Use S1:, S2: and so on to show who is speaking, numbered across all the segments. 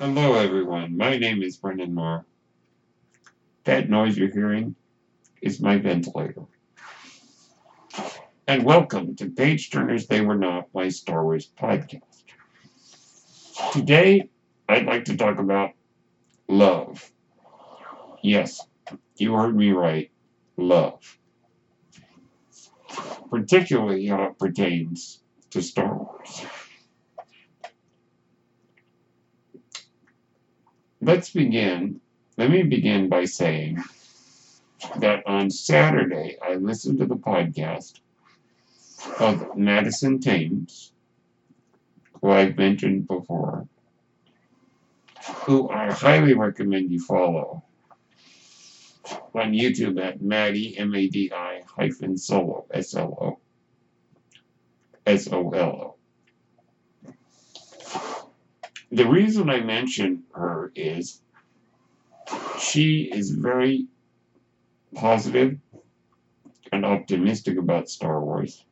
S1: Hello, everyone. My name is Brendan Moore. That noise you're hearing is my ventilator. And welcome to Page Turners They Were Not, my Star Wars podcast. Today, I'd like to talk about love. Yes, you heard me right. Love. Particularly how it pertains to Star Wars. Let's begin. Let me begin by saying that on Saturday I listened to the podcast of Madison Thames, who I've mentioned before, who I highly recommend you follow on YouTube at Maddie, M-A-D-I hyphen solo, S-L-O, S-O-L-O. The reason I mention her is she is very positive and optimistic about Star Wars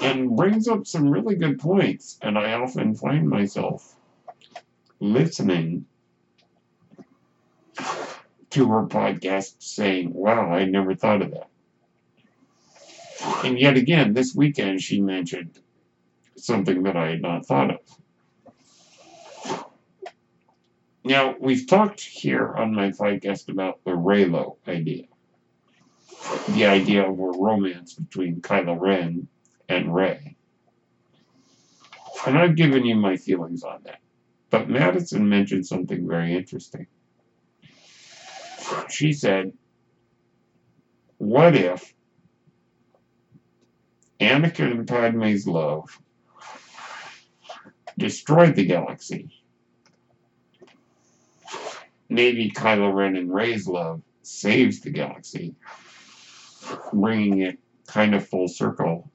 S1: and brings up some really good points. And I often find myself listening to her podcast saying, Wow, I never thought of that. And yet again, this weekend she mentioned something that I had not thought of. Now, we've talked here on my podcast about the Reylo idea. The idea of a romance between Kylo Ren and Rey. And I've given you my feelings on that. But Madison mentioned something very interesting. She said, What if Anakin and Padme's love destroyed the galaxy? Maybe Kylo Ren and Rey's love saves the galaxy, bringing it kind of full circle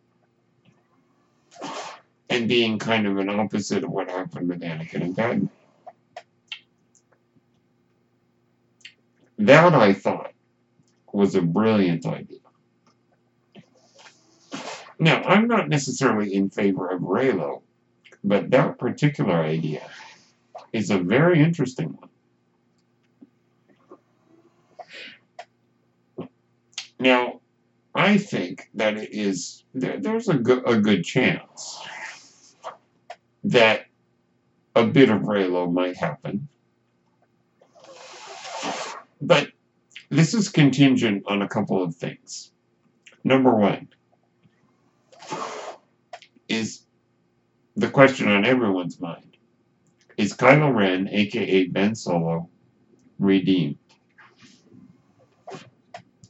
S1: and being kind of an opposite of what happened with Anakin and Padme. That, I thought, was a brilliant idea. Now, I'm not necessarily in favor of Reylo, but that particular idea is a very interesting one. Now, I think that it is there, there's a good, a good chance that a bit of Reylo might happen. But this is contingent on a couple of things. Number one is the question on everyone's mind. Is Kylo Ren, aka Ben Solo, redeemed?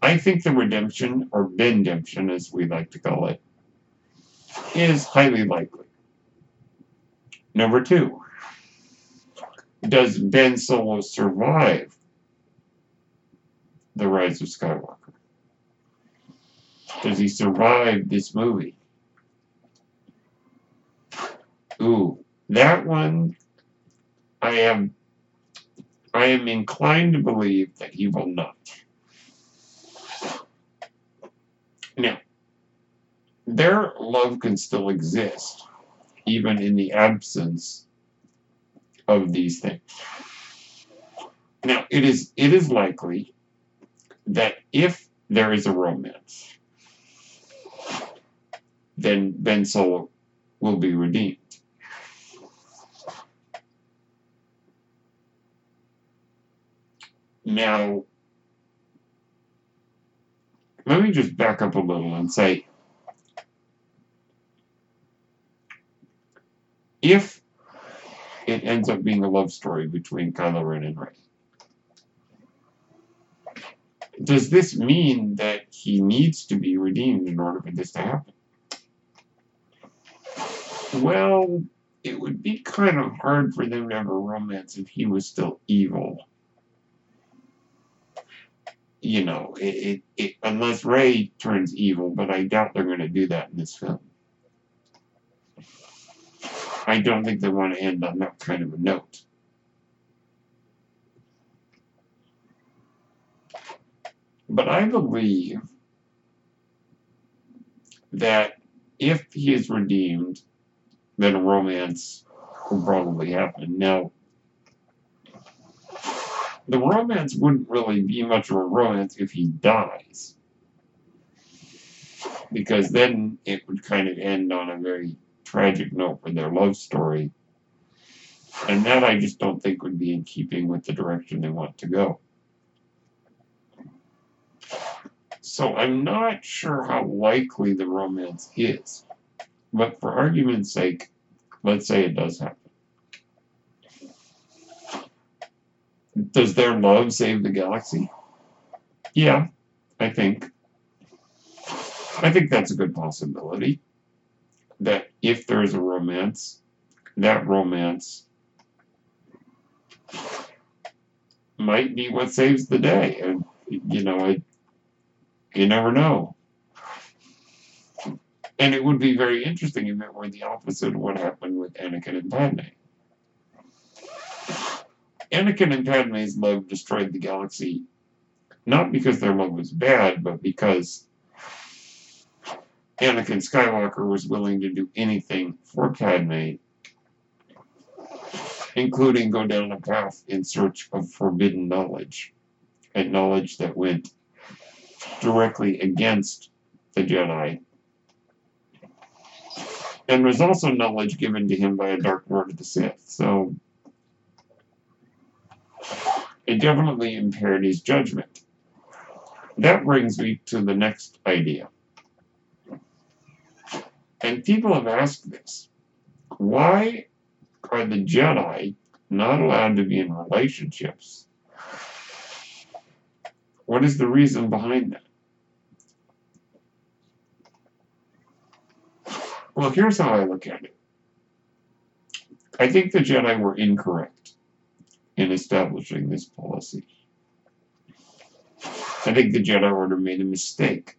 S1: I think the redemption, or Bendemption as we like to call it, is highly likely. Number two, does Ben Solo survive the Rise of Skywalker? Does he survive this movie? Ooh, that one I am I am inclined to believe that he will not. Now, their love can still exist, even in the absence of these things. Now, it is it is likely that if there is a romance, then Ben Solo will be redeemed. Now, let me just back up a little and say, if it ends up being a love story between Kylo Ren and Rey, does this mean that he needs to be redeemed in order for this to happen? Well, it would be kind of hard for them to have a romance if he was still evil you know, it, it, it, unless Rey turns evil, but I doubt they're going to do that in this film. I don't think they want to end on that kind of a note. But I believe that if he is redeemed, then a romance will probably happen. Now, the romance wouldn't really be much of a romance if he dies. Because then it would kind of end on a very tragic note for their love story. And that I just don't think would be in keeping with the direction they want to go. So I'm not sure how likely the romance is. But for argument's sake, let's say it does happen. Does their love save the galaxy? Yeah, I think. I think that's a good possibility. That if there is a romance, that romance might be what saves the day. And, you know, it, you never know. And it would be very interesting if it were the opposite of what happened with Anakin and Padme. Anakin and Padme's love destroyed the galaxy, not because their love was bad, but because Anakin Skywalker was willing to do anything for Padme, including go down a path in search of forbidden knowledge, and knowledge that went directly against the Jedi, and was also knowledge given to him by a Dark Lord of the Sith. So it definitely impaired his judgment. That brings me to the next idea. And people have asked this. Why are the Jedi not allowed to be in relationships? What is the reason behind that? Well, here's how I look at it. I think the Jedi were incorrect in establishing this policy. I think the Jedi Order made a mistake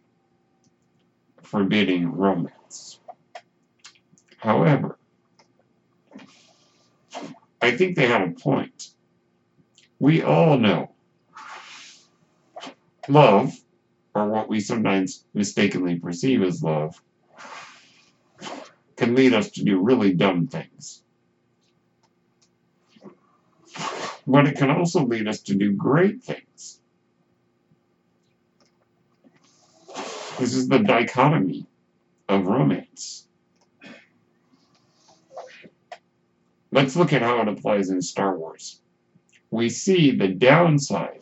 S1: forbidding romance. However, I think they had a point. We all know love, or what we sometimes mistakenly perceive as love, can lead us to do really dumb things. But it can also lead us to do great things. This is the dichotomy of romance. Let's look at how it applies in Star Wars. We see the downside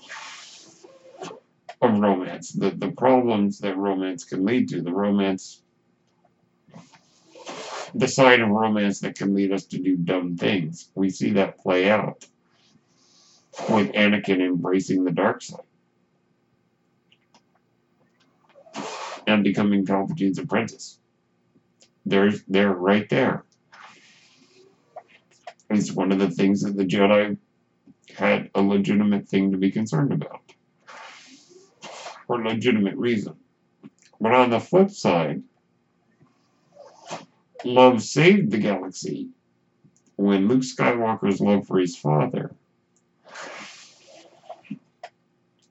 S1: of romance, the, the problems that romance can lead to, the romance, the side of romance that can lead us to do dumb things. We see that play out with Anakin embracing the dark side and becoming Palpatine's apprentice. There's, they're right there. It's one of the things that the Jedi had a legitimate thing to be concerned about. For legitimate reason. But on the flip side, love saved the galaxy when Luke Skywalker's love for his father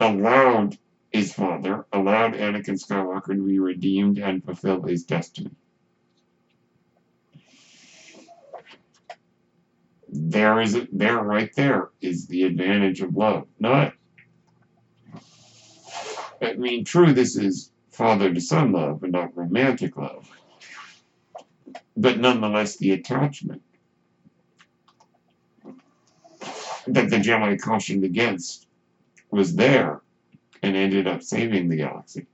S1: allowed his father, allowed Anakin Skywalker to be redeemed and fulfill his destiny. There is there right there is the advantage of love. Not I mean true this is father to son love and not romantic love. But nonetheless the attachment that the Jedi cautioned against was there and ended up saving the galaxy.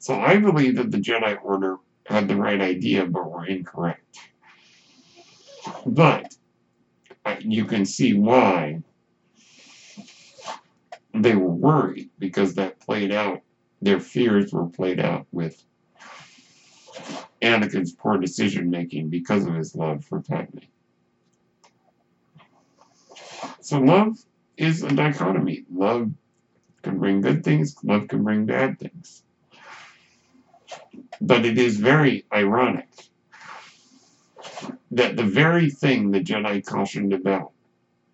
S1: So I believe that the Jedi Order had the right idea but were incorrect. But uh, you can see why they were worried because that played out, their fears were played out with Anakin's poor decision making because of his love for Padme. So love is a dichotomy. Love can bring good things, love can bring bad things. But it is very ironic that the very thing the Jedi cautioned about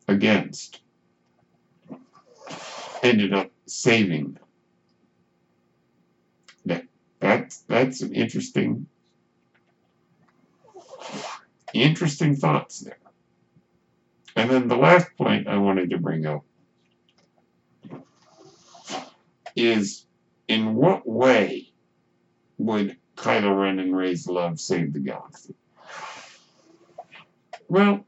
S1: against ended up saving them. That that's that's an interesting interesting thoughts there. And then the last point I wanted to bring up is in what way would Kylo Ren and Rey's love save the galaxy? Well,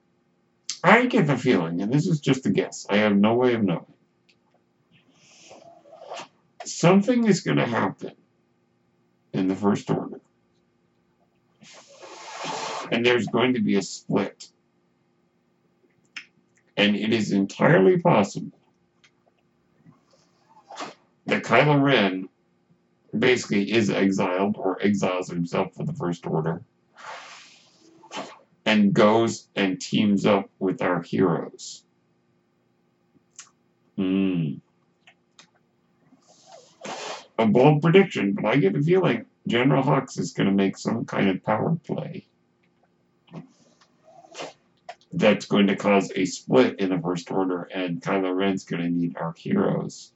S1: I get the feeling, and this is just a guess, I have no way of knowing. Something is going to happen in the First Order. And there's going to be a split and it is entirely possible that Kylo Ren basically is exiled or exiles himself for the First Order and goes and teams up with our heroes. Hmm. A bold prediction, but I get a feeling General Hux is going to make some kind of power play that's going to cause a split in the First Order, and Kylo Ren's going to need our heroes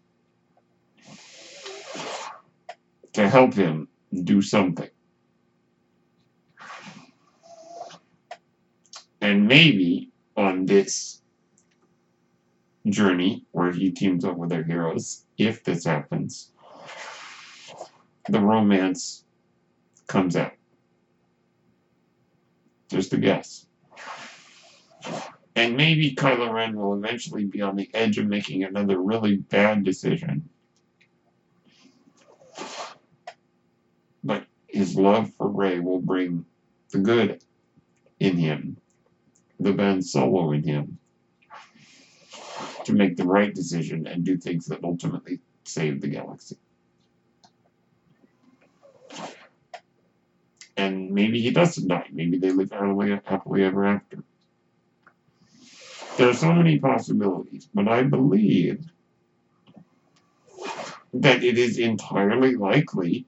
S1: to help him do something. And maybe on this journey where he teams up with their heroes, if this happens, the romance comes out. Just a guess. And maybe Kylo Ren will eventually be on the edge of making another really bad decision. But his love for Rey will bring the good in him the Ben Solo in him to make the right decision and do things that ultimately save the galaxy. And maybe he doesn't die. Maybe they live happily, happily ever after. There are so many possibilities, but I believe that it is entirely likely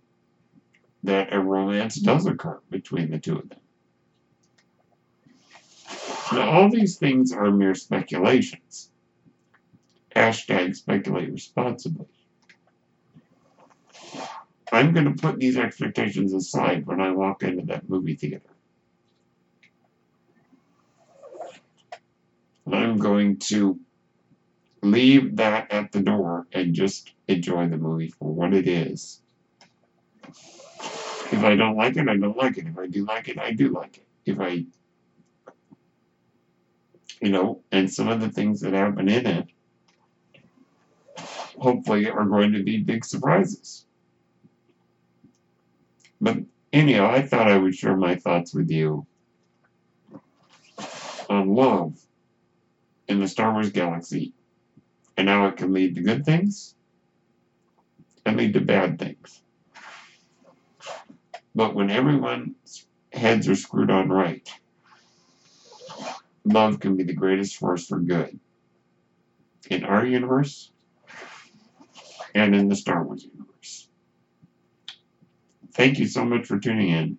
S1: that a romance does occur between the two of them. Now, all these things are mere speculations. Hashtag speculate responsibly. I'm going to put these expectations aside when I walk into that movie theater. I'm going to leave that at the door and just enjoy the movie for what it is. If I don't like it, I don't like it. If I do like it, I do like it. If I you know, and some of the things that happen in it hopefully are going to be big surprises. But anyhow, I thought I would share my thoughts with you on love in the Star Wars galaxy and now it can lead to good things and lead to bad things. But when everyone's heads are screwed on right, love can be the greatest force for good in our universe and in the Star Wars universe. Thank you so much for tuning in.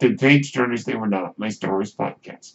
S1: The page turners they were not my Star Wars podcast.